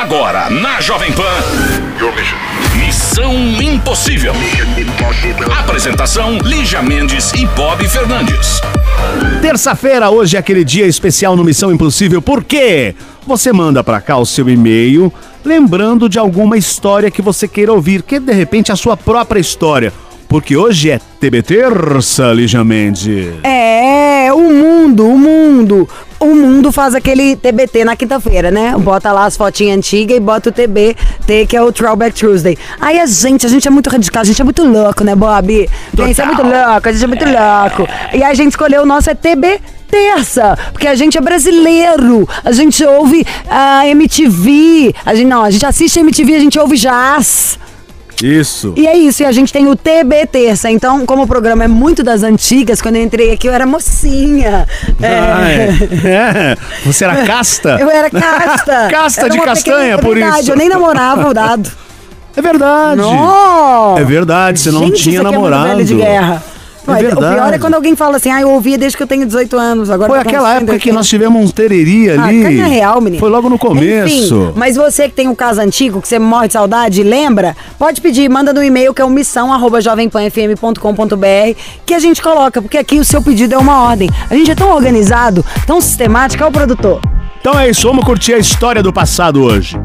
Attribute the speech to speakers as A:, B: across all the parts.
A: Agora, na Jovem Pan. Missão Impossível. Apresentação: Lígia Mendes e Bob Fernandes.
B: Terça-feira, hoje é aquele dia especial no Missão Impossível, por quê? Você manda pra cá o seu e-mail, lembrando de alguma história que você queira ouvir, que de repente é a sua própria história. Porque hoje é TB Terça, Lígia Mendes.
C: É, o mundo, o mundo. O mundo faz aquele TBT na quinta-feira, né? Bota lá as fotinhas antigas e bota o TBT, que é o Throwback Tuesday. Aí a gente, a gente é muito radical, a gente é muito louco, né, Bob? A gente é muito louco, a gente é muito louco. E a gente escolheu o nosso é TB terça, porque a gente é brasileiro, a gente ouve a MTV, a gente não, a gente assiste MTV, a gente ouve jazz.
B: Isso.
C: E é isso, e a gente tem o TB Terça. Então, como o programa é muito das antigas, quando eu entrei aqui eu era mocinha.
B: Ah, é. É. Você era casta?
C: Eu era casta.
B: Casta
C: Era
B: de castanha,
C: pequena-
B: por
C: verdade,
B: isso.
C: Eu nem namorava o dado.
B: É verdade.
C: Não!
B: É verdade, você não
C: Gente,
B: tinha
C: é
B: namorado.
C: velho de guerra.
B: É
C: Mas O pior é quando alguém fala assim, ah, eu ouvia desde que eu tenho 18 anos. Agora
B: Foi aquela época
C: 180.
B: que nós tivemos um tereri
C: Ah,
B: ali.
C: canha real, menino.
B: Foi logo no começo.
C: Enfim, mas você que tem um caso antigo, que você morre de saudade, lembra? Pode pedir, manda no e-mail que é o missão arroba jovempanfm.com.br que a gente coloca, porque aqui o seu pedido é uma ordem. A gente é tão organizado, tão sistemático, é o produtor.
B: Então é isso, vamos curtir a história do passado hoje.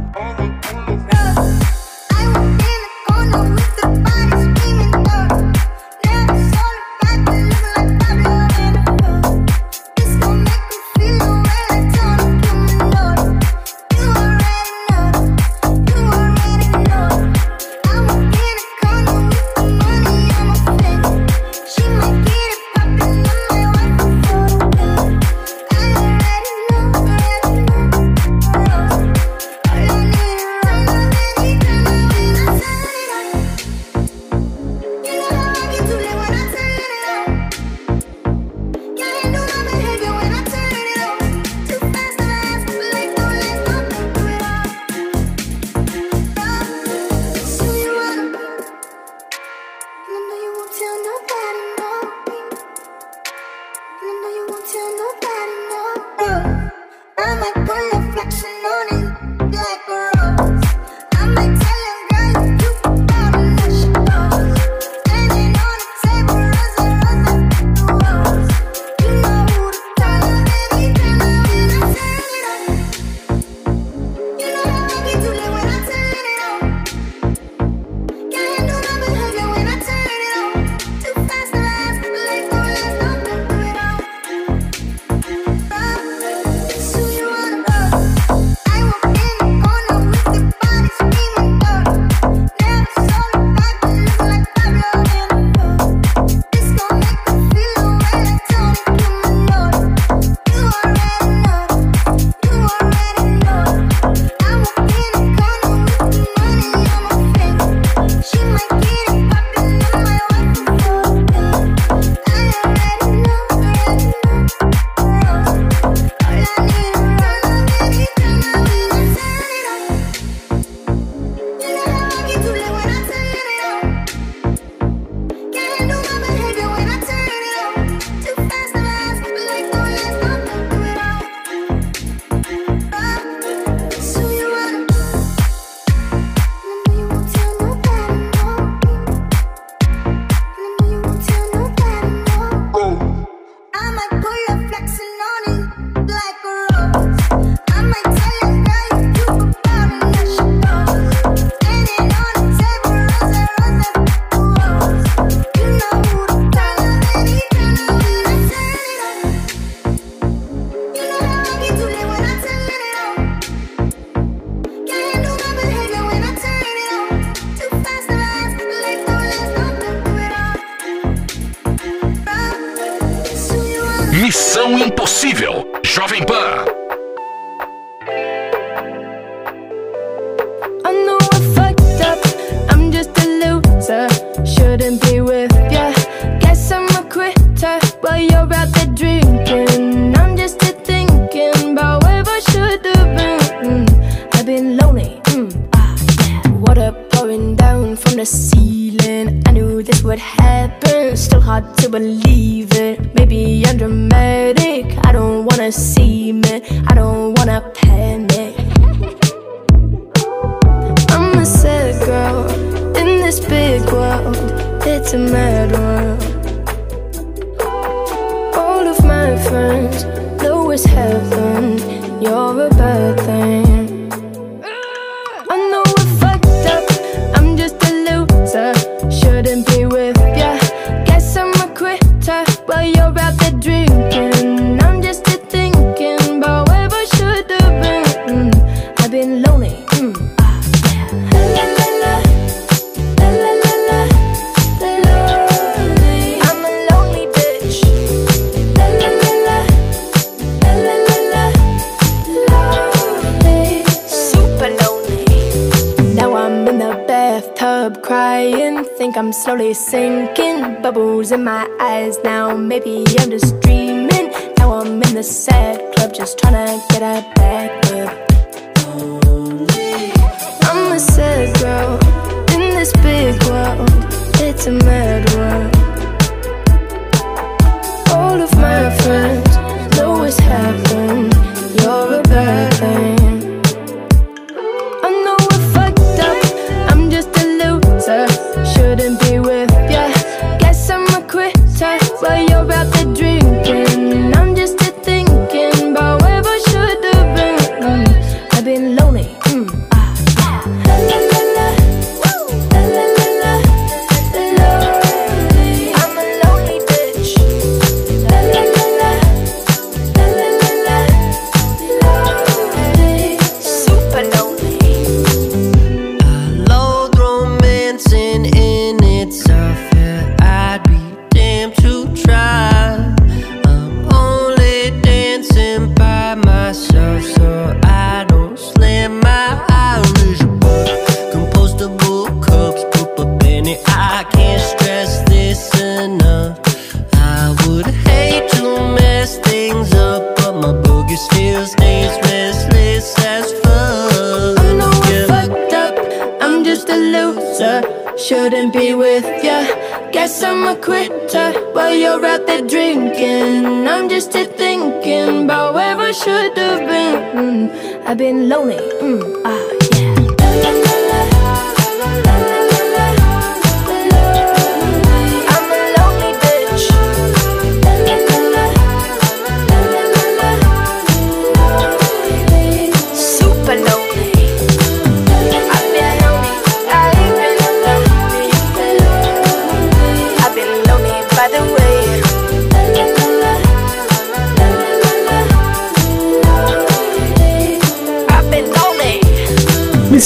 D: Hard to believe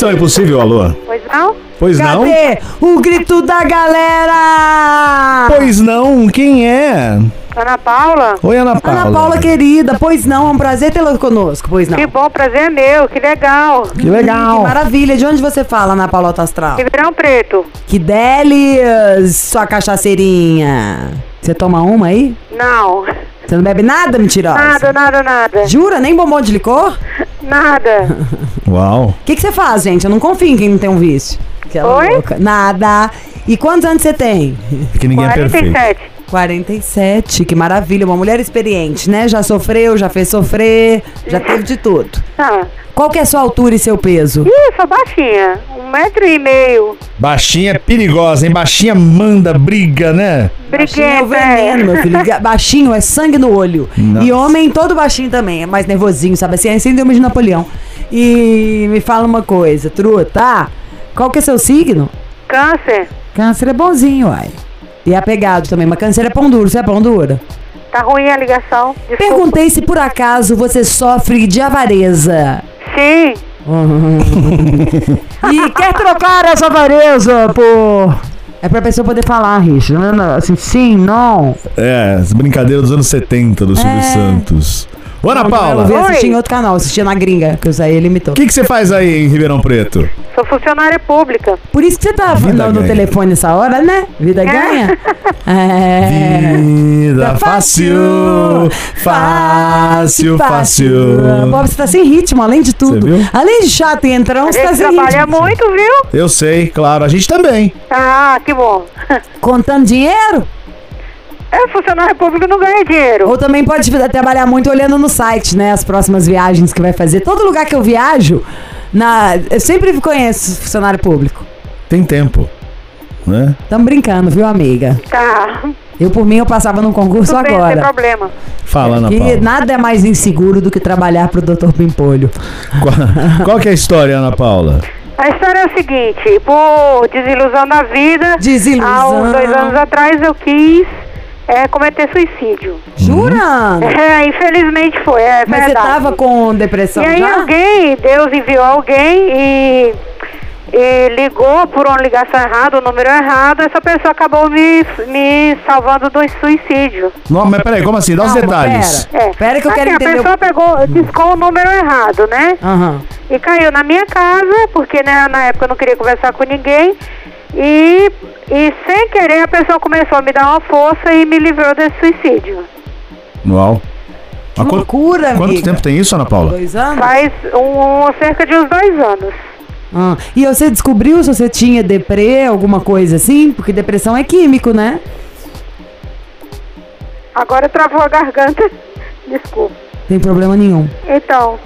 E: Missão Impossível, alô?
F: Pois não?
E: Pois não?
C: Cadê o grito da galera?
E: Pois não, quem é?
F: Ana Paula?
E: Oi, Ana Paula.
C: Ana Paula, querida, pois não, é um prazer tê-la conosco, pois não.
F: Que bom, prazer é meu, que legal.
E: Que legal.
C: Que maravilha. De onde você fala, Ana Paula Astral?
F: Ribeirão Preto?
C: Que delis, sua cachaceirinha. Você toma uma aí?
F: Não.
C: Você não bebe nada, mentirosa?
F: Nada, nada, nada.
C: Jura? Nem bombom de licor?
F: Nada.
E: Uau.
C: O que, que você faz, gente? Eu não confio em quem não tem um vício. Aquela
F: Oi?
C: louca. Nada. E quantos anos você tem?
E: Que ninguém é perfeito.
F: 47.
C: 47, que maravilha. Uma mulher experiente, né? Já sofreu, já fez sofrer, já teve de tudo.
F: Ah.
C: Qual que é a sua altura e seu peso?
F: Ih, sou baixinha. Um metro e meio.
E: Baixinha é perigosa, hein? Baixinha manda, briga, né?
C: Baixinho é o
F: Briguenta.
C: veneno, meu filho. Ga- Baixinho é sangue no olho.
E: Nossa.
C: E homem todo baixinho também, é mais nervosinho, sabe assim? É síndrome de Napoleão. E me fala uma coisa, truta. Qual que é seu signo?
F: Câncer.
C: Câncer é bonzinho, uai. E apegado também, mas câncer é pão duro. Você é pão dura?
F: Tá ruim a ligação. Desculpa.
C: Perguntei se por acaso você sofre de avareza.
F: Sim.
C: E quer trocar essa avareza por. É pra pessoa poder falar, Richard. Assim, sim, não.
E: É, as brincadeiras dos anos 70 do Silvio
C: É.
E: Santos. Ô, Ana
C: Eu
E: Paula,
C: vi
E: o
C: assistir em outro canal, assistia na gringa, que eu saí ele imitou.
E: que, que você faz aí em Ribeirão Preto?
F: Sou funcionária pública.
C: Por isso que você tá
E: Vida
C: no, telefone nessa hora, né? Vida ganha? É.
E: Vida fácil, fácil, fácil.
C: Bob, você tá sem ritmo, além de tudo. Além de chato e entrão, você tá sem
F: trabalha
C: ritmo.
F: muito, viu?
E: Eu sei, claro, a gente também.
F: Ah, que bom.
C: Contando dinheiro?
F: É, funcionário público não ganha dinheiro.
C: Ou também pode trabalhar muito olhando no site, né? As próximas viagens que vai fazer. Todo lugar que eu viajo, na, eu sempre conheço funcionário público.
E: Tem tempo. né?
C: Tamo brincando, viu, amiga?
F: Tá.
C: Eu, por mim, eu passava num concurso
F: Tudo bem, não tem
C: agora.
F: problema.
E: Fala, Ana
C: E
E: Paula.
C: nada é mais inseguro do que trabalhar pro Dr. Pimpolho.
E: Qual, qual que é a história, Ana Paula?
F: A história é o seguinte, por desilusão da vida,
C: Desilusão.
F: há uns dois anos atrás eu quis é, cometer suicídio.
C: Jura?
F: É, infelizmente foi, é
C: Mas você
F: verdade.
C: tava com depressão
F: E aí
C: já?
F: alguém, Deus enviou alguém e, e ligou por uma ligação errada, o número errado, essa pessoa acabou me, me salvando do suicídio.
E: Não, mas peraí, como assim? Dá os detalhes.
C: Pera,
F: É.
C: pera que eu
F: Assim,
C: quero
F: a
C: entender.
F: pessoa pegou, discou o número errado, né?
C: Aham.
F: E caiu na minha casa, porque né, na época eu não queria conversar com ninguém. E, e sem querer a pessoa começou a me dar uma força e me livrou desse suicídio.
E: Uau.
C: Que loucura,
E: quanto
C: amiga.
E: tempo tem isso, Ana Paula?
C: Dois anos?
F: Faz um, cerca de uns dois anos.
C: Ah, E você descobriu se você tinha deprê, alguma coisa assim? Porque depressão é químico, né?
F: Agora travou a garganta. Desculpa.
C: Tem problema nenhum.
F: Então,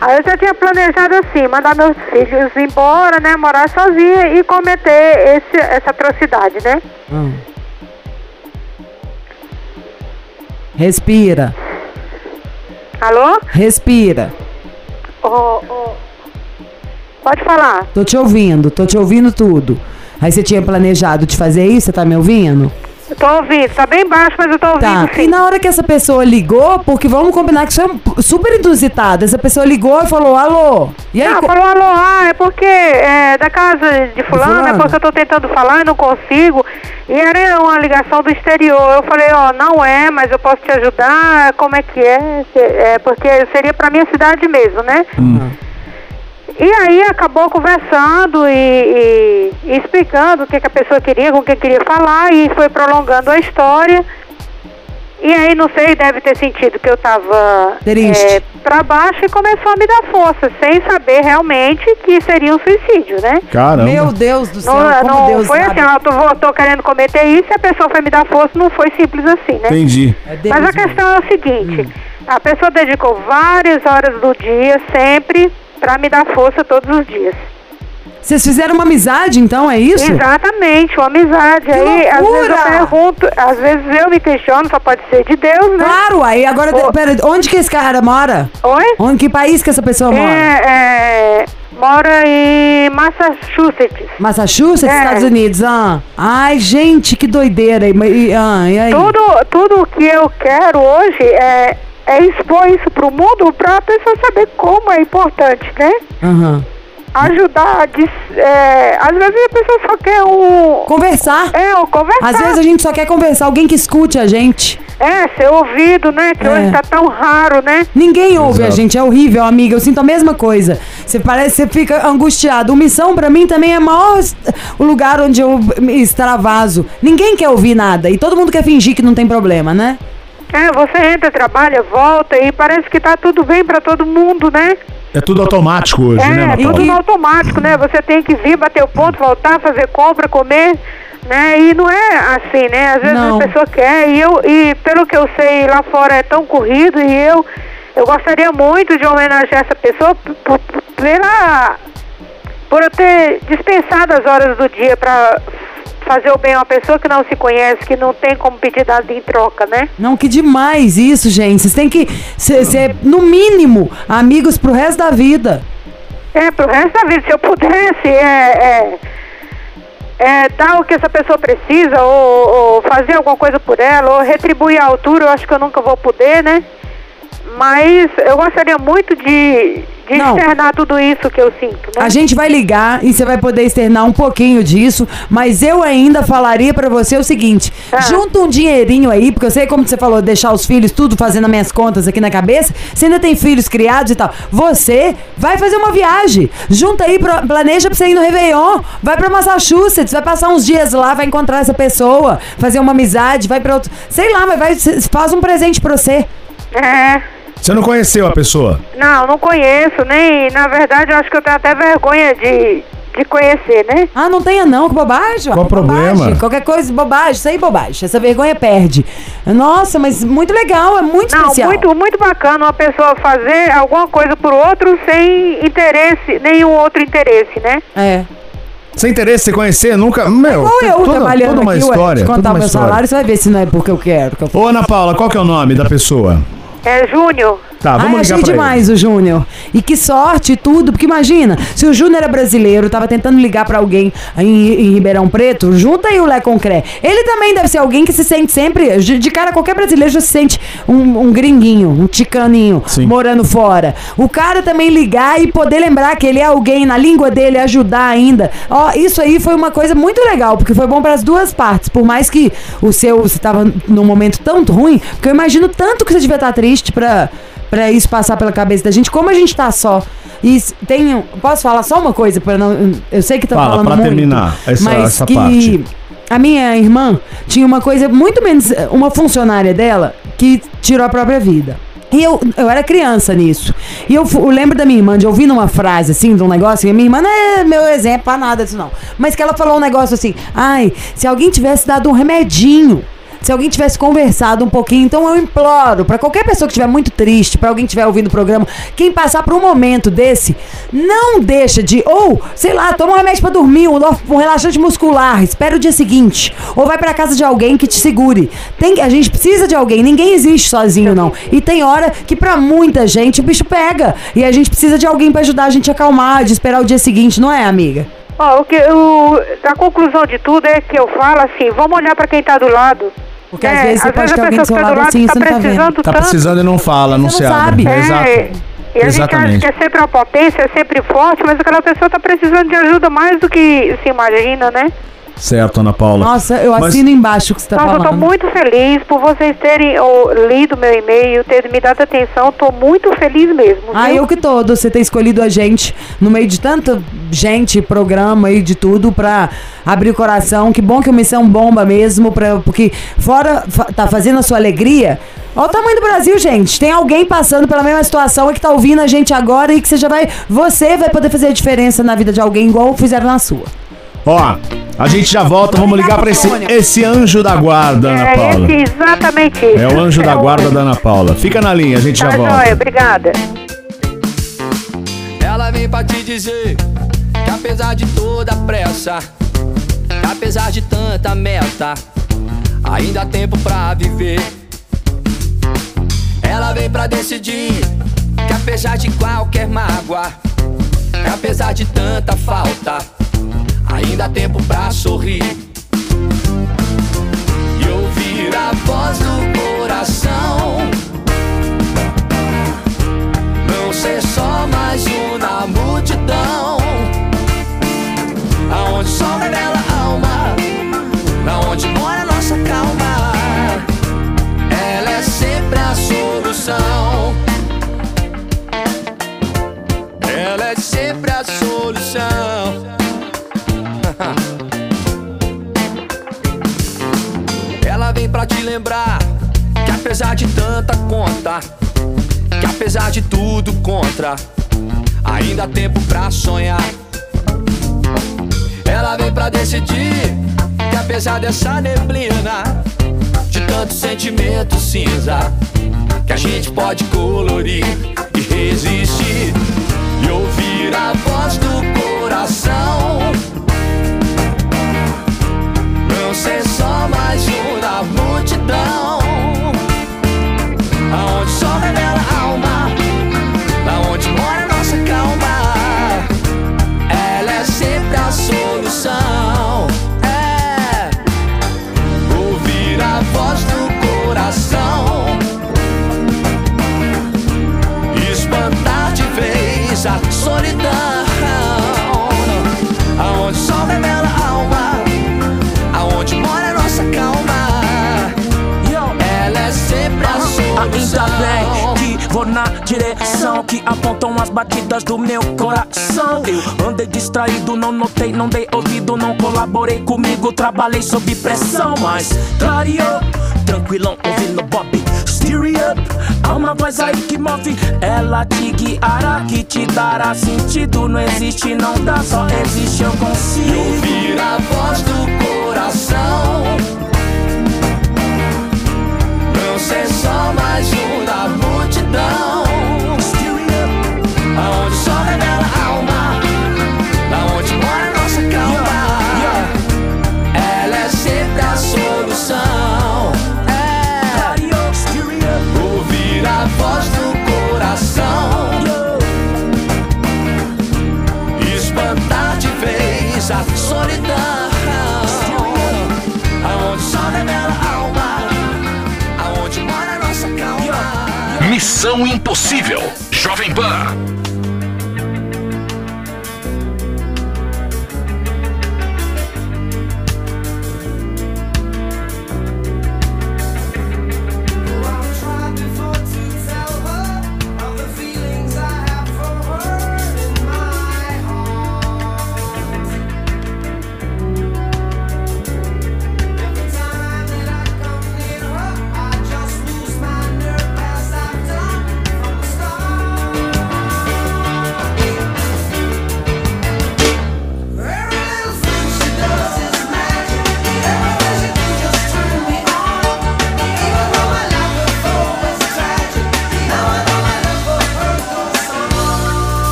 F: aí eu já tinha planejado assim, mandar meus filhos embora, né, morar sozinha e cometer esse, essa atrocidade, né?
C: Ah. Respira,
F: Alô?
C: respira.
F: Ô, ô, Pode falar.
C: Tô te ouvindo, tô te ouvindo tudo. Aí você tinha planejado de fazer isso, você tá me ouvindo?
F: Eu tô ouvindo, tá bem baixo, mas eu tô ouvindo
C: Tá.
F: sim.
C: E na hora que essa pessoa ligou, porque vamos combinar que isso é super inusitado. Essa pessoa ligou e falou, alô. E aí,
F: Não, falou alô, ah, é porque é da casa de fulano, é
C: fulano?
F: porque eu tô tentando falar e não consigo. E era uma ligação do exterior. Eu falei, ó, não é, mas eu posso te ajudar, como é que é? É porque seria pra minha cidade mesmo, né? E aí acabou conversando e, e- e explicando o que, que a pessoa queria, com quem queria falar, e foi prolongando a história. E aí, não sei, deve ter sentido que eu tava
C: Triste.
F: é, pra baixo e começou a me dar força, sem saber realmente que seria um suicídio, né?
E: Caramba.
C: meu Deus do céu,
F: Não,
C: como
F: não
C: Deus
F: foi
C: sabe.
F: assim, ó, tô, tô querendo cometer isso e a pessoa foi me dar força, não foi simples assim, né?
E: Entendi.
C: É
F: Mas a
C: mesmo.
F: questão é o seguinte: a pessoa dedicou várias horas do dia sempre pra me dar força todos os dias.
C: Vocês fizeram uma amizade, então, é isso?
F: Exatamente, uma amizade. Aí, às vezes
C: loucura!
F: eu pergunto, às vezes eu me questiono, só pode ser de Deus, né?
C: Claro, aí agora,
F: Ô.
C: pera, onde que esse cara mora?
F: Oi?
C: Onde, que país que essa pessoa mora?
F: É, é, mora em Massachusetts.
C: Massachusetts,
F: É.
C: Estados Unidos, ah. Ai, gente, que doideira. E- ah, e aí?
F: Tudo, tudo que eu quero hoje é, é expor isso pro mundo pra pessoa saber como é importante, né?
C: Aham.
F: Ajudar, a dis- é, às vezes a pessoa só quer um...
C: Conversar.
F: É, o conversar.
C: Às vezes a gente só quer conversar, alguém que escute a gente.
F: É, ser ouvido, né? Que
C: É.
F: hoje tá tão raro, né?
C: Ninguém ouve a
E: Exato.
C: gente, é horrível, amiga. Eu sinto a mesma coisa. Você parece, você fica angustiado. O missão pra mim também é maior o lugar onde eu me extravaso. Ninguém quer ouvir nada e todo mundo quer fingir que não tem problema, né?
F: É, você entra, trabalha, volta e parece que tá tudo bem pra todo mundo, né?
E: É tudo automático hoje, né,
F: É, tudo no automático, né? Você tem que vir, bater o ponto, voltar, fazer compra, comer, né? E não é assim, né? Às vezes
C: Não.
F: a pessoa quer e eu, e pelo que eu sei, lá fora é tão corrido e eu, eu gostaria muito de homenagear essa pessoa pela, por eu ter dispensado as horas do dia pra fazer o bem a uma pessoa que não se conhece, que não tem como pedir nada em troca, né?
C: Não, que demais isso, gente. Vocês têm que ser, ser, no mínimo, amigos pro resto da vida.
F: É, pro resto da vida, se eu pudesse é, é, é, dar o que essa pessoa precisa, ou, ou fazer alguma coisa por ela, ou retribuir a altura, eu acho que eu nunca vou poder, né? Mas eu gostaria muito de, de
C: Não.
F: externar tudo isso que eu sinto, né?
C: A gente vai ligar e você vai poder externar um pouquinho disso, mas eu ainda falaria pra você o seguinte:
F: Ah.
C: junta um dinheirinho aí, porque eu sei como você falou, deixar os filhos tudo fazendo as minhas contas aqui na cabeça. Você ainda tem filhos criados e tal. Você vai fazer uma viagem. Junta aí, planeja pra você ir no Réveillon. Vai pra Massachusetts, vai passar uns dias lá, vai encontrar essa pessoa, fazer uma amizade, vai pra outro. Sei lá, mas vai, faz um presente pra você.
F: É.
E: Você não conheceu a pessoa?
F: Não, não conheço, nem. Na verdade, eu acho que eu tenho até vergonha de, de conhecer, né?
C: Ah, não tenha não, que bobagem.
E: Qual o
C: bobagem.
E: problema?
C: Qualquer coisa, bobagem, isso aí bobagem. Essa vergonha perde. Nossa, mas muito legal, é muito
F: Não,
C: especial.
F: muito, muito bacana uma pessoa fazer alguma coisa por outro sem interesse, nenhum outro interesse, né?
C: É.
E: Sem interesse em conhecer, nunca. Meu,
C: Ou eu
E: toda,
C: trabalhando
E: toda uma
C: aqui, ué,
E: história.
C: te
E: toda
C: contar
E: uma
C: meu
E: história.
C: salário, você vai ver se não é porque eu quero. Que eu...
E: Ô, Ana Paula, qual que é o nome da pessoa?
F: É Júnior.
E: Tá, vamos
C: Ai,
E: ligar
C: achei demais o Júnior. E que sorte e tudo, porque imagina, se o Júnior era brasileiro, tava tentando ligar pra alguém em, em Ribeirão Preto, junta aí o Lé Concré. Ele também deve ser alguém que se sente sempre, de, de cara, qualquer brasileiro já se sente um, um gringuinho, um ticaninho,
E: Sim.
C: morando fora. O cara também ligar e poder lembrar que ele é alguém na língua dele, ajudar ainda. Ó, isso aí foi uma coisa muito legal, porque foi bom pras duas partes. Por mais que o seu, você tava num momento tão ruim, porque eu imagino tanto que você devia estar triste pra pra isso passar pela cabeça da gente, como a gente tá só. E tem. Posso falar só uma coisa? Pra não, eu sei que tá
E: Fala,
C: falando
E: pra
C: muito.
E: terminar essa-
C: mas
E: essa
C: que
E: parte.
C: a minha irmã tinha uma coisa muito menos. Uma funcionária dela que tirou a própria vida. E eu, eu era criança nisso. E eu, eu lembro da minha irmã de ouvir uma frase assim, de um negócio, e a minha irmã não é meu exemplo pra nada disso, não. Mas que ela falou um negócio assim: ai, se alguém tivesse dado um remedinho se alguém tivesse conversado um pouquinho, então eu imploro pra qualquer pessoa que estiver muito triste, pra alguém que estiver ouvindo o programa, quem passar por um momento desse, não deixa de ou, sei lá, toma um remédio pra dormir, um, um relaxante muscular, espera o dia seguinte, ou vai pra casa de alguém que te segure. Tem, a gente precisa de alguém, ninguém existe sozinho não. E tem hora que pra muita gente o bicho pega e a gente precisa de alguém pra ajudar a gente a acalmar, de esperar o dia seguinte, não é, amiga?
F: Ó, o que, a conclusão de tudo é que eu falo assim, vamos olhar pra quem tá do lado.
C: Porque às vezes você
F: às
C: pode
F: vezes
C: ter
F: a
C: alguém do
F: pessoa
C: seu
F: tá
C: lado
F: do
C: assim,
F: lado
C: você não tá
F: precisando
C: vendo.
E: Tá
F: tanto.
E: precisando e não fala, não
C: Você
E: se
C: não
E: abre.
C: sabe.
F: É,
E: Exato.
F: e a gente acha
E: Exatamente.
F: que é sempre uma potência, é sempre forte, mas aquela pessoa tá precisando de ajuda mais do que se imagina, né?
E: Certo, Ana Paula.
C: Nossa, eu
E: Mas-
C: assino embaixo o que você tá
F: Nossa, eu
C: falando.
F: tô muito feliz por vocês terem lido meu e-mail, terem me dado atenção. Tô muito feliz mesmo.
C: Ah,
F: viu?
C: eu que tô, você ter escolhido a gente no meio de tanta gente, programa e de tudo pra abrir o coração. Que bom que o Missão Bomba mesmo, pra, porque fora tá fazendo a sua alegria. Olha o tamanho do Brasil, gente. Tem alguém passando pela mesma situação e que tá ouvindo a gente agora e que você já vai. Você vai poder fazer a diferença na vida de alguém igual fizeram na sua.
E: Ó, a gente já volta, vamos ligar pra esse, esse anjo da guarda, Ana
F: É
E: Paula.
F: esse, exatamente isso.
E: É o anjo da
F: É
E: guarda da Ana Paula. Fica na linha, a gente
F: Tá
E: já
F: joia,
E: volta.
F: obrigada.
G: Ela vem pra te dizer que apesar de toda a pressa, que apesar de tanta meta, ainda há tempo pra viver. Ela vem pra decidir que apesar de qualquer mágoa, que apesar de tanta falta, ainda há tempo pra sorrir. E ouvir a voz do coração. Não ser só mais um na multidão Aonde o sol de tudo contra, ainda há tempo pra sonhar. Ela vem pra decidir que apesar dessa neblina, de tanto sentimento cinza, que a gente pode colorir e resistir e ouvir a voz do coração. Não ser só mais um da multidão.
H: Ainda bem que vou na direção que apontam as batidas do meu coração. Eu andei distraído, não notei, não dei ouvido, não colaborei comigo, trabalhei sob pressão, mas clareou, tranquilão, ouvindo Bob. Steer up, há uma voz aí que move, ela te guiará, que te dará sentido. Não existe, não dá, só existe, eu consigo.
G: ouvir a voz do coração. Só mais um da multidão.
I: Missão Impossível. Jovem Pan.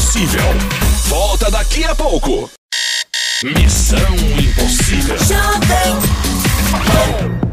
I: Impossível. Volta daqui a pouco. Missão Impossível. Jovem.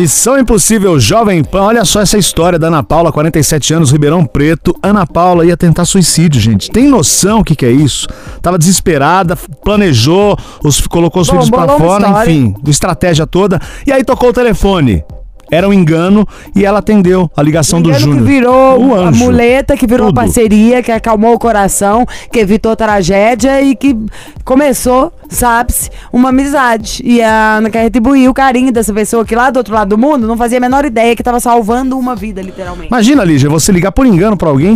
E: Missão Impossível Jovem Pan, olha só essa história da Ana Paula, 47 anos, Ribeirão Preto. Ana Paula ia tentar suicídio, gente. Tem noção o que, que é isso? Tava desesperada, planejou, os, colocou os
C: Bom,
E: filhos
C: uma
E: fora,
C: história.
E: enfim, estratégia toda. E aí tocou o telefone. Era um engano e ela atendeu a ligação do
C: Engano
E: Júnior.
C: que virou
E: Um
C: a
E: anjo.
C: muleta, que virou
E: Tudo.
C: parceria, que acalmou o coração, que evitou tragédia e que começou, sabe-se, uma amizade. E a Ana quer retribuir o carinho dessa pessoa que lá do outro lado do mundo não fazia a menor ideia que tava salvando uma vida, literalmente.
E: Imagina, Lígia, você ligar por engano pra alguém.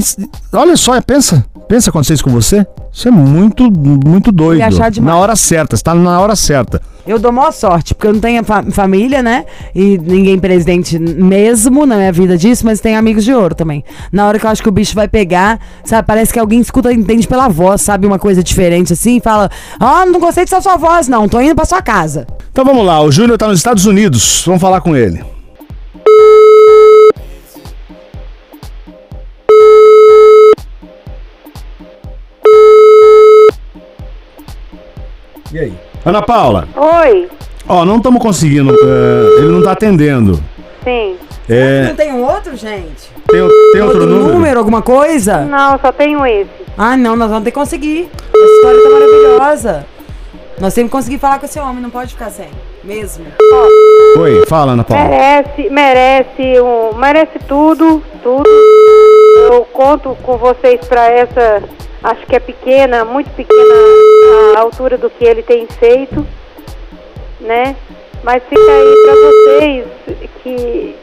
E: Olha só, pensa. Pensa acontecer isso com você. Isso é muito, muito doido. Na hora certa, você tá na hora certa.
C: Eu dou maior sorte, porque eu não tenho fa- família, né? E ninguém presidente mesmo na minha vida disso, mas tenho amigos de ouro também. Na hora que eu acho que o bicho vai pegar, sabe? Parece que alguém escuta, entende pela voz, sabe? Uma coisa diferente assim, e fala: Ó, não gostei dessa sua voz, não, tô indo pra sua casa.
E: Então vamos lá, o Júnior tá nos Estados Unidos. Vamos falar com ele. E aí? Ana Paula,
F: Oi,
E: ó, não estamos conseguindo. é, ele não tá atendendo.
F: sim.
E: É,
C: Não tem um outro, gente?
E: tem, tem outro,
C: Outro
E: número?
C: número, alguma coisa?
F: Não, só tenho esse.
C: Ah, não, nós vamos ter que conseguir. Essa história tá maravilhosa. Nós temos que conseguir falar com esse homem, não pode ficar sem. Mesmo.
E: Oi, fala, Ana Paula.
F: Merece, merece, um, merece tudo, tudo. Eu conto com vocês para essa, acho que é pequena, muito pequena a altura do que ele tem feito, né? Mas fica aí para vocês que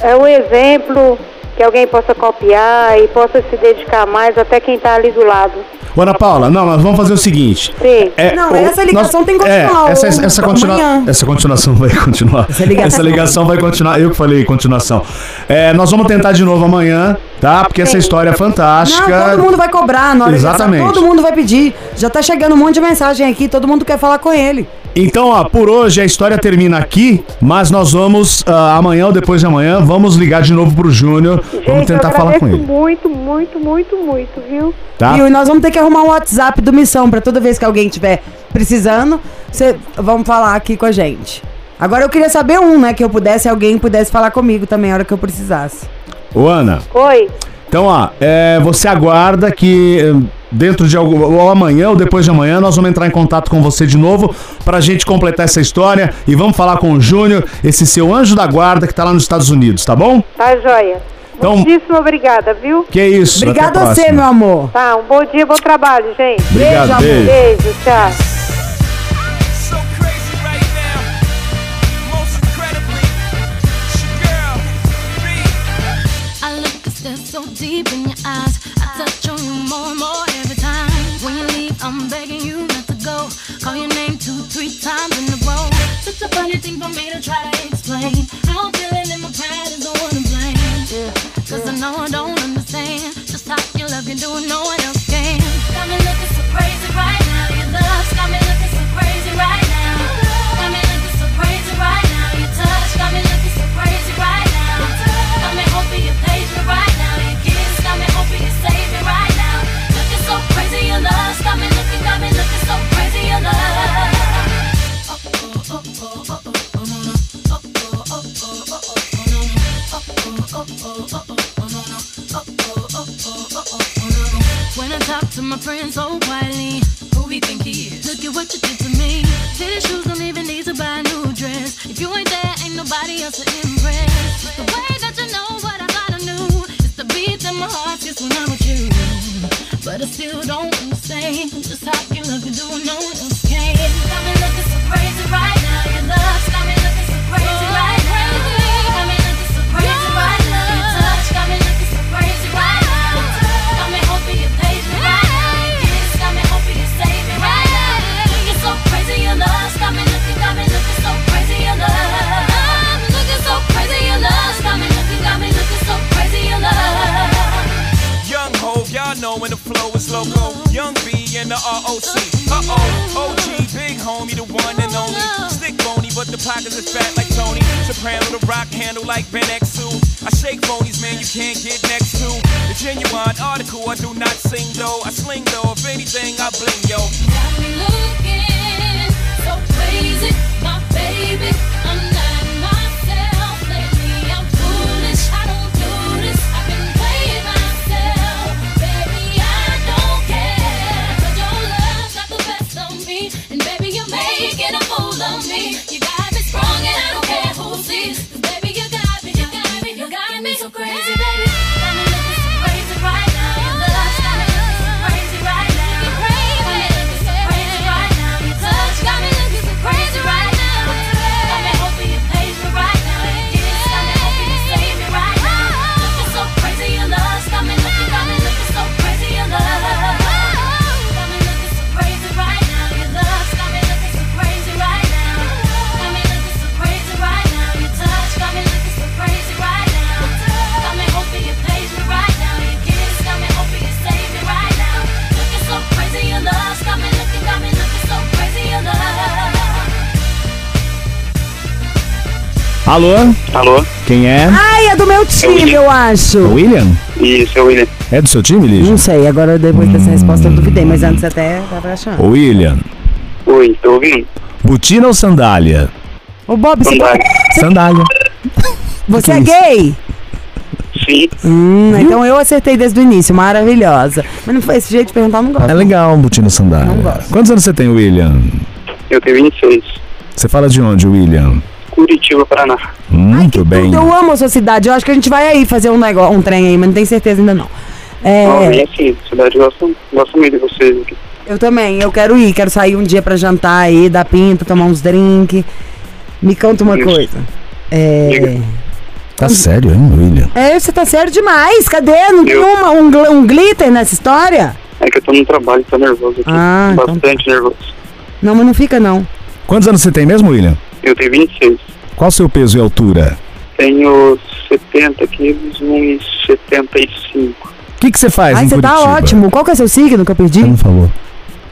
F: é um exemplo que alguém possa copiar e possa se dedicar mais até quem está ali do lado.
E: Ana Paula, não, nós vamos fazer o seguinte.
F: Sim.
C: Não,
E: o-
C: essa ligação tem que continuar,
E: É, essa,
C: o-
E: essa, continua- essa continuação vai continuar. Essa
C: ligação-
E: ligação vai continuar. Eu que falei continuação. É, nós vamos tentar de novo amanhã, tá? Porque essa história é fantástica.
C: Não, todo mundo vai cobrar na hora que
E: Exatamente.
C: Todo mundo vai pedir. Já tá chegando um monte de mensagem aqui, todo mundo quer falar com ele.
E: Então, ó, por hoje a história termina aqui, mas nós vamos, ah, amanhã ou depois de amanhã, vamos ligar de novo pro Júnior. Vamos tentar
F: eu
E: falar com ele.
F: muito, muito, muito, muito, viu?
E: Tá?
C: Viu? E nós vamos ter que arrumar um WhatsApp do Missão pra toda vez que alguém tiver precisando, cê, vamos falar aqui com a gente. Agora eu queria saber um, né? Que eu pudesse, alguém pudesse falar comigo também a hora que eu precisasse.
E: Ô, Ana.
F: Oi.
E: Então, ó, é, você aguarda que eh, dentro de algum, ou amanhã ou depois de amanhã nós vamos entrar em contato com você de novo pra gente completar essa história e vamos falar com o Júnior, esse seu anjo da guarda que tá lá nos Estados Unidos, tá bom?
F: Tá joia.
E: Então-
F: Muitíssimo obrigada, viu?
E: Que isso. até a
C: Obrigado a você, meu amor.
F: Tá, um bom dia, bom trabalho, gente.
E: Obrigado,
C: amor.
E: beijo.
F: Beijo, tchau.
G: So crazy right now. Most incredibly, it's your girl, B.
J: I look a step so deep in your eyes. Times in a row. Such a funny thing for me to try to explain. How I'm feeling in my pride is the one to blame. Yeah. Cause I know I don't understand just how your love can do no one else can. Got me looking so crazy right talk to my friends so quietly, who he think he is? Look at what you did to me. Fitted shoes don't even need to buy a new dress. If you ain't there, ain't nobody else to impress. The way that you know what I thought I knew is the beat that my heart gets when I'm with you. But I still don't understand just how
H: Gucci. Uh oh, OG, big homie, the one and only. Stick bony, but the pockets is fat like Tony. Soprano, the rock handle like Ben X2. I shake phonies, man, you can't get next to. The genuine article, I do not sing though. I sling though, if anything, I bling yo.
J: Got me looking so crazy, my baby. I'm not me
E: Alô?
K: Alô?
E: Quem é?
C: Ai, é do meu time, eu acho.
E: O William?
K: Isso, é o William.
E: É do seu time, Lígia?
C: Não sei, agora depois dessa resposta eu duvidei, mas antes até tava achando.
E: Ô, William.
K: Oi, tô ouvindo?
E: Botina ou sandália?
C: Ô, Bob, você,
K: Sandália.
E: Sandália.
C: você é
E: Que
C: gay?
K: Sim.
C: Hum, então eu acertei desde o início, maravilhosa. Mas não foi esse jeito de perguntar, eu não gosto.
E: É legal, botina ou sandália.
C: Não gosto.
E: Quantos anos você tem, William?
K: Eu tenho 26.
E: Você fala de onde, William?
K: Curitiba, Paraná.
E: Muito bem.
C: Eu amo a sua cidade, eu acho que a gente vai aí fazer um negócio, um trem aí, mas não tenho certeza ainda não. É,
K: Ó, vem assim, cidade gosta, gosta muito de vocês aqui.
C: eu também, eu quero ir, quero sair um dia pra jantar aí, dar pinta, tomar uns drink. Me conta uma
K: Isso.
C: coisa. É,
E: Tá sério, hein, William?
C: é, você tá sério demais, cadê? Não tem uma, um, gl- um glitter nessa história?
K: É que eu tô no trabalho, tô nervoso aqui.
C: Ah, então
K: Bastante nervoso.
C: Não, mas não fica não.
E: Quantos anos você tem mesmo, William?
K: Eu tenho 26.
E: Qual o seu peso e altura?
K: Tenho 70 quilos, 1,75.
E: O que que você faz
C: Ai,
E: em
C: você tá
E: Curitiba?
C: ótimo. Qual que é seu signo que eu perdi?
E: Você não falou.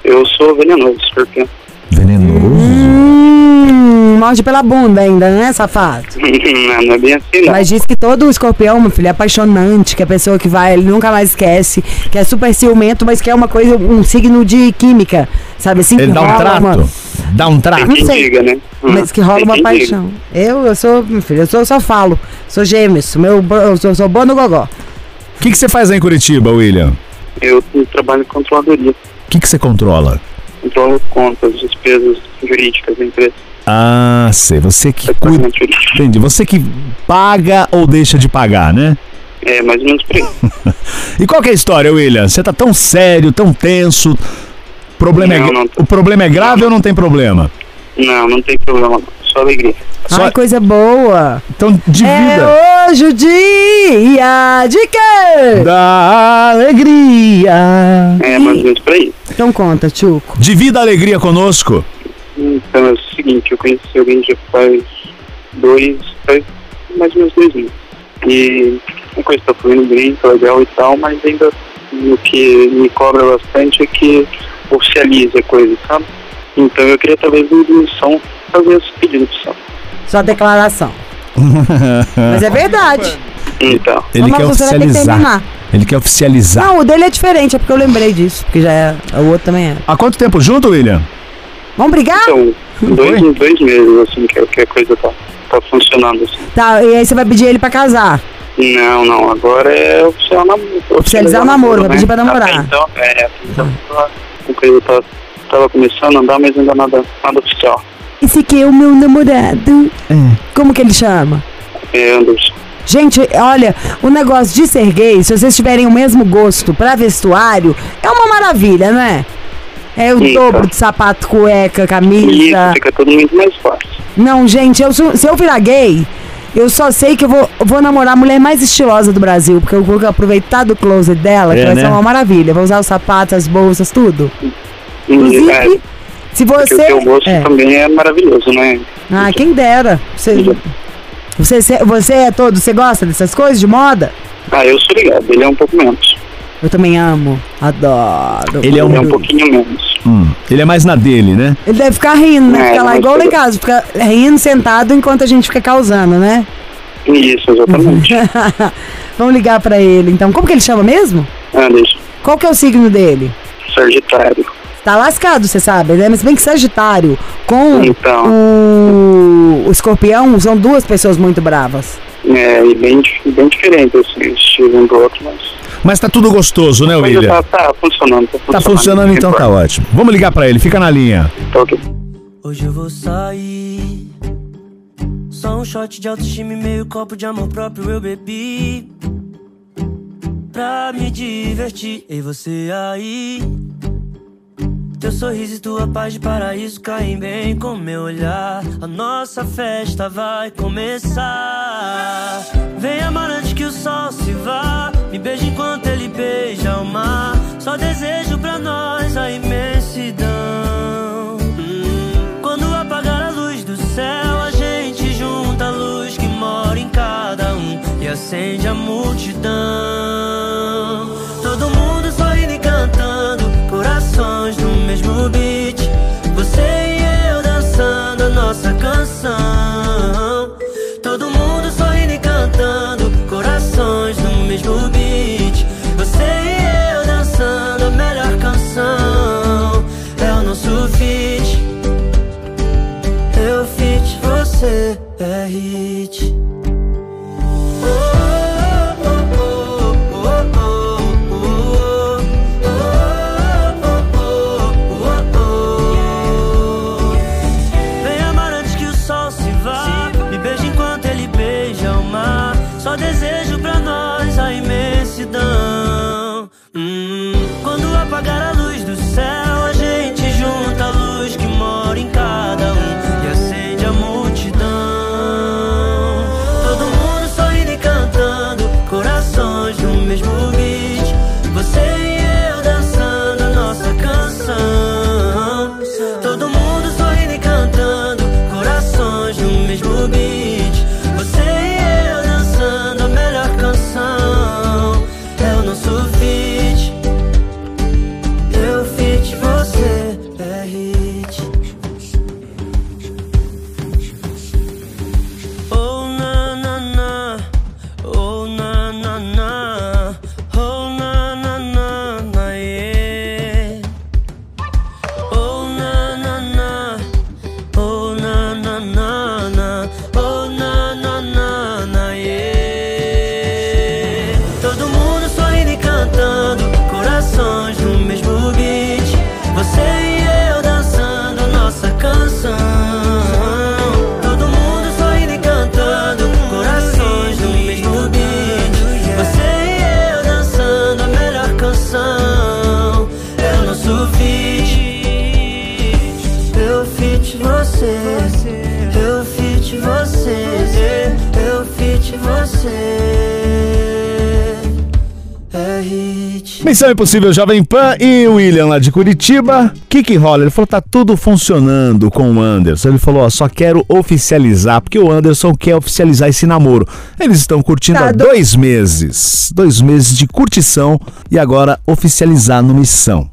K: Eu sou venenoso, escorpião.
E: Venenoso?
C: Hum, morde pela bunda ainda, né, safado?
K: não, não é bem assim, não.
C: Mas diz que todo escorpião, meu filho, é apaixonante, que a pessoa que vai, ele nunca mais esquece, que é super ciumento, mas que é uma coisa, um signo de química, sabe assim?
E: Ele dá um trato?
C: uma-
E: Dá um trato?
C: Não sei.
K: diga, né?
C: Mas que rola uma
K: diga.
C: paixão. Eu, eu sou, meu filho, eu sou, só falo. Sou gêmeos, meu, eu sou, sou bom no gogó.
E: O que que você faz aí em Curitiba, William?
K: Eu trabalho em controladoria.
E: O que que você controla?
K: Controlo contas, despesas jurídicas da empresa.
E: Ah, sei. Você que cuida. Entendi. Você que paga ou deixa de pagar, né?
K: É, mais ou menos por aí.
E: E qual que é a história, William? Você tá tão sério, tão tenso. O problema, é,
K: Não,
E: gra-
K: não.
E: o problema é grave ou não tem problema?
K: Não, não tem problema. Só alegria.
E: Só-
C: Ai, coisa boa.
E: Então, de vida.
C: É hoje o dia de quê?
E: Da alegria.
K: É, mais ou menos por aí.
C: Então conta, Tchuco.
E: Divida a alegria conosco.
K: Então é o seguinte, eu conheci alguém já faz dois, faz mais ou menos dois meses. E a coisa tá fluindo bem, tá legal e tal, mas ainda o que me cobra bastante é que oficialize a coisa, sabe? Então eu queria talvez uma demissão, fazer esse pedido de demissão.
C: Só declaração. Mas é verdade.
K: Então,
E: Ele
C: Mas
E: quer
C: que
E: oficializar.
C: terminar.
E: Ele quer oficializar.
C: Não, o dele é diferente, é porque eu lembrei disso. Porque já é. O outro também é.
E: Há quanto tempo junto, William?
C: Vamos brigar?
K: então dois, dois meses assim que, que a coisa tá, tá funcionando assim.
C: Tá, e aí você vai pedir ele pra casar.
K: Não, não, agora é oficial namoro.
C: Oficializar o namoro, vai pedir pra namorar.
K: Até então, é, então, a coisa tá, tava começando a andar, mas ainda nada, nada oficial.
C: Esse aqui é o meu namorado. Como que ele chama?
K: É, Anderson.
C: Gente, olha, o negócio de ser gay, se vocês tiverem o mesmo gosto pra vestuário, é uma maravilha, não é? É o
K: Sim,
C: dobro de sapato, cueca,
K: E isso
C: camisa.
K: fica tudo muito mais fácil.
C: Não, gente, eu sou- se eu virar gay, eu só sei que eu vou, vou namorar a mulher mais estilosa do Brasil, porque eu vou aproveitar do closet dela, que
E: É,
C: vai
E: né?
C: ser uma maravilha. Vou usar os sapatos, as bolsas, tudo. Inclusive,
K: é,
C: se você.
K: o teu gosto
C: é.
K: também é maravilhoso, né?
C: Ah, quem dera. Você, você, você é todo. Você gosta dessas coisas de moda?
K: Ah, eu sou ligado, ele é um pouco menos.
C: Eu também amo. Adoro.
E: Ele é um-
K: É um pouquinho menos.
E: Hum, ele é mais na dele, né?
C: Ele deve ficar rindo, né?
K: É,
C: Fica lá igual lá em casa, fica rindo sentado enquanto a gente fica causando, né?
K: Isso, exatamente.
C: Vamos ligar pra ele. Então, como que ele chama mesmo?
K: Anderson,
C: Qual que é o signo dele?
K: Sagitário.
C: Tá lascado, você sabe, né? Mas bem que Sagitário com
K: Então.
C: o, o escorpião são duas pessoas muito bravas.
K: É, e bem, bem diferente, assim, o estilo um do outro, mas.
E: Mas tá tudo gostoso, né, William?
K: tá, tá funcionando, tá funcionando.
E: Tá funcionando, então tá ótimo. Vamos ligar pra ele, fica na linha.
K: Tá ok.
L: Hoje eu vou sair. Só um shot de autoestima e meio copo de amor próprio eu bebi. Pra me divertir, e você aí. Teu sorriso e tua paz de paraíso caem bem com meu olhar. A nossa festa vai começar. Vem amar antes que o sol se vá. Me beija enquanto ele beija o mar. Só desejo pra nós a imensidão. Quando apagar a luz do céu, a gente junta a luz que mora em cada um e acende a multidão. Você
E: Impossível Jovem Pan e o William lá de Curitiba. O que que rola? Ele falou, tá tudo funcionando com o Anderson. Ele falou, ó, só quero oficializar, porque o Anderson quer oficializar esse namoro. Eles estão curtindo
C: Tá
E: há
C: do-
E: dois meses. Dois meses de curtição e agora oficializar no Missão.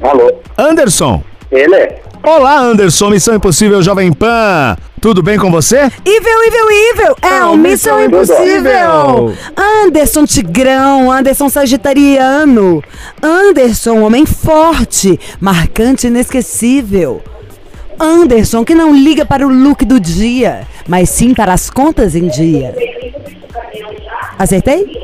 K: Alô?
E: Anderson.
K: Ele é?
E: Olá, Anderson, Missão Impossível Jovem Pan. Tudo bem com você?
C: Evil, evil, evil! É o Missão! Impossível. Anderson Tigrão, Anderson Sagitariano, Anderson, homem forte, marcante e inesquecível. Anderson, que não liga para o look do dia, mas sim para as contas em dia. Acertei?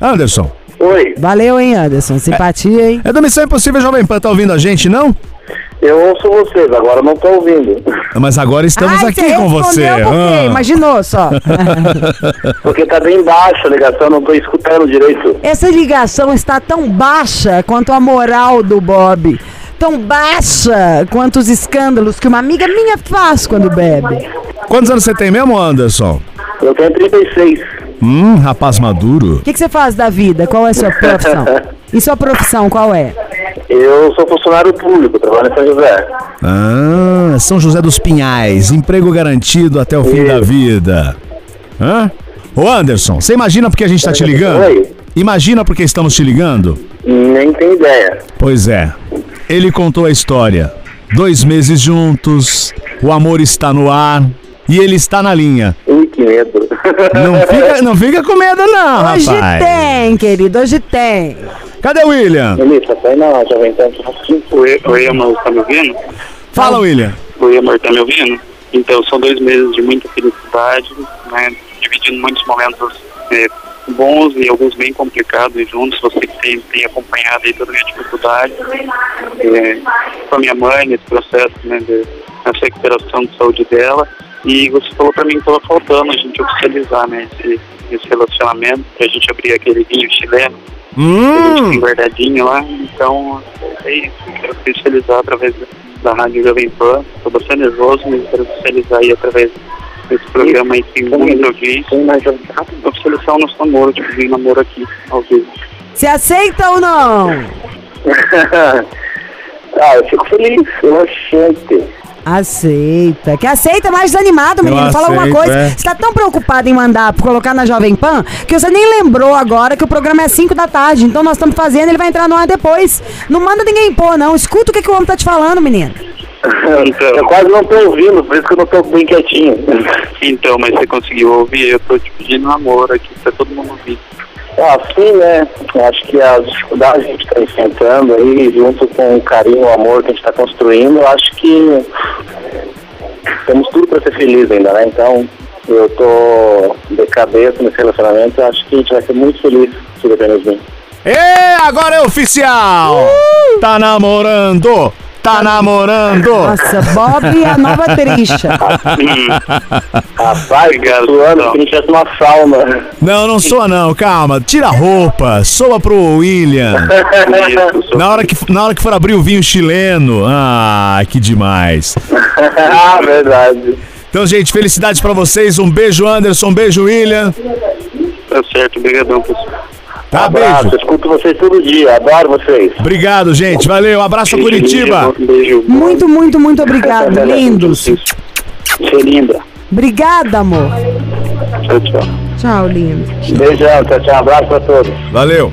E: Anderson.
K: Oi,
C: Valeu, hein, Anderson? Simpatia, hein?
E: É do Missão Impossível Jovem Pan, tá ouvindo a gente, não?
K: eu ouço vocês, agora não tô ouvindo.
E: Mas agora estamos
C: Ai,
E: aqui com você.
C: por quê?
E: Ah.
C: Imaginou só.
K: Porque tá bem baixa a ligação, não tô escutando direito.
C: Essa ligação está tão baixa quanto a moral do Bob. Tão baixa quanto os escândalos que uma amiga minha faz quando bebe.
E: Quantos anos você tem mesmo, Anderson?
K: Eu tenho 36.
E: Hum, rapaz maduro.
C: O que, que você faz da vida? Qual é a sua profissão? E sua profissão qual é?
K: Eu sou funcionário público, trabalho em São José.
E: Ah, São José dos Pinhais, emprego garantido até o fim da vida. Hã?
M: Ô Anderson, você imagina porque a gente tá te ligando?
N: Oi.
M: Imagina porque estamos te ligando?
N: Nem tem ideia.
M: Pois é. Ele contou a história. Dois meses juntos, o amor está no ar e ele está na linha.
N: Que medo.
M: Não fica, não fica com medo, não,
C: Hoje
M: rapaz.
C: tem, querido, hoje tem.
M: Cadê o William?
N: Melissa, tá aí na Jovem Pan.
K: Oi, oi, amor, tá me ouvindo?
M: Fala, William.
K: Oi, amor, tá me ouvindo? Então, são dois meses de muita felicidade, né? Dividindo muitos momentos eh, bons e alguns bem complicados juntos. Você que tem, tem acompanhado aí toda a minha dificuldade eh, com a minha mãe nesse processo, né? De, nessa recuperação de saúde dela. E você falou pra mim que estava faltando a gente oficializar, né? Esse, esse relacionamento, pra gente abrir aquele vinho chileno que a gente tem
M: Hum,
K: guardadinho lá. Então, é isso. Quero oficializar através da Rádio Jovem Pan. Estou bastante nervoso, mas quero oficializar aí através desse programa aí que tem muita audiência. Oficializar o nosso namoro, tipo, vir namoro aqui, ao vivo.
C: Se aceita ou não?
N: ah, eu fico feliz, relaxante.
C: Aceita. Que aceita mais desanimado, menino.
M: Eu
C: Fala alguma
M: aceito,
C: coisa.
M: é.
C: Você tá tão preocupado em mandar colocar na Jovem Pan que você nem lembrou agora que o programa é 5 da tarde. Então nós estamos fazendo, ele vai entrar no ar depois. Não manda ninguém pôr, não. Escuta o que, que o homem tá te falando, menino.
N: Eu quase não tô ouvindo, por isso que eu não tô bem quietinho.
K: Então, mas você conseguiu ouvir? Eu tô te pedindo namoro aqui pra todo mundo ouvir.
N: Ah, sim, né? Acho que as dificuldades que a gente está enfrentando aí, junto com o carinho, o amor que a gente está construindo, eu acho que temos tudo para ser feliz ainda, né? Então, eu tô de cabeça nesse relacionamento, acho que a gente vai ser muito feliz se depender de mim.
M: E agora é oficial! Tá namorando! Tá namorando!
C: Nossa, Bob é a nova tricha.
N: Rapaz,
K: Obrigado,
N: suando,
K: pessoal.
N: que a gente tivesse uma sauna.
M: Não, não soa não, calma. Tira a roupa, soa pro William.
K: Isso, sou-
M: Na hora, que, na hora que for abrir o vinho chileno. Ah, que demais.
N: ah, verdade.
M: Então, gente, felicidades pra vocês. Um beijo, Anderson. Um beijo, William.
K: Tá certo, obrigadão, pessoal.
M: Tá,
N: Abraço,
M: beijo.
N: escuto vocês todo dia, adoro vocês.
M: Obrigado, gente. Valeu. Abraço a Curitiba.
K: Um beijo.
C: Muito, muito, muito obrigado, lindos.
N: Você linda.
C: Obrigada, amor.
K: Tchau, tchau.
C: Tchau, lindo.
N: Beijão, tchau, tchau, abraço pra todos.
M: Valeu.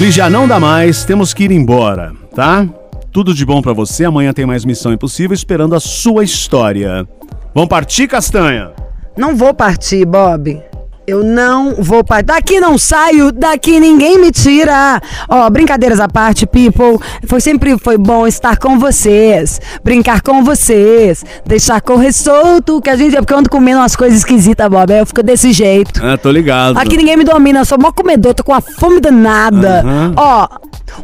M: Lígia, não dá mais, temos que ir embora.
E: tá? Tudo de bom pra você. Amanhã tem mais Missão Impossível esperando a sua história. Vamos partir, Castanha?
C: Não vou partir, Bob. Eu não vou partir. Daqui não saio, daqui ninguém me tira. Ó, brincadeiras à parte, people. Foi sempre foi bom estar com vocês, brincar com vocês, deixar correr solto, que a gente é porque eu ando comendo umas coisas esquisitas, Bob. Aí eu fico desse jeito.
E: Ah, tô ligado.
C: Aqui ninguém me domina, eu sou mó comedor, tô com a fome danada. Ó,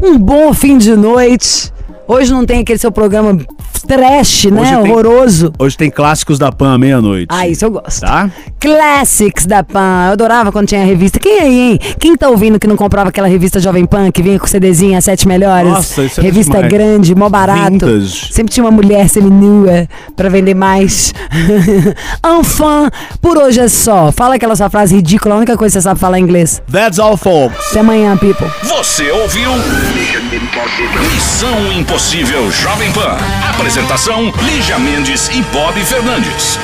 C: um bom fim de noite. Hoje não tem aquele seu programa trash, né?
E: Hoje tem-
C: Horroroso.
E: Hoje tem clássicos da Pan à meia-noite.
C: Ah, isso eu gosto.
E: Tá?
C: Classics da Pan. Eu adorava quando tinha a revista. Quem aí, hein? Quem tá ouvindo que não comprava aquela revista Jovem Pan que vinha com CDzinho, as sete melhores?
E: Nossa, isso era
C: Revista
E: demais.
C: grande, mó barato.
E: Vintage.
C: Sempre tinha uma mulher seminua pra vender mais. Enfim, por hoje é só. Fala aquela sua frase ridícula, a única coisa que você sabe falar em inglês.
E: That's all, folks.
C: Até amanhã, people.
A: Você ouviu? Missão Impossível Jovem Pan. Apresentação: Lígia Mendes e Bob Fernandes.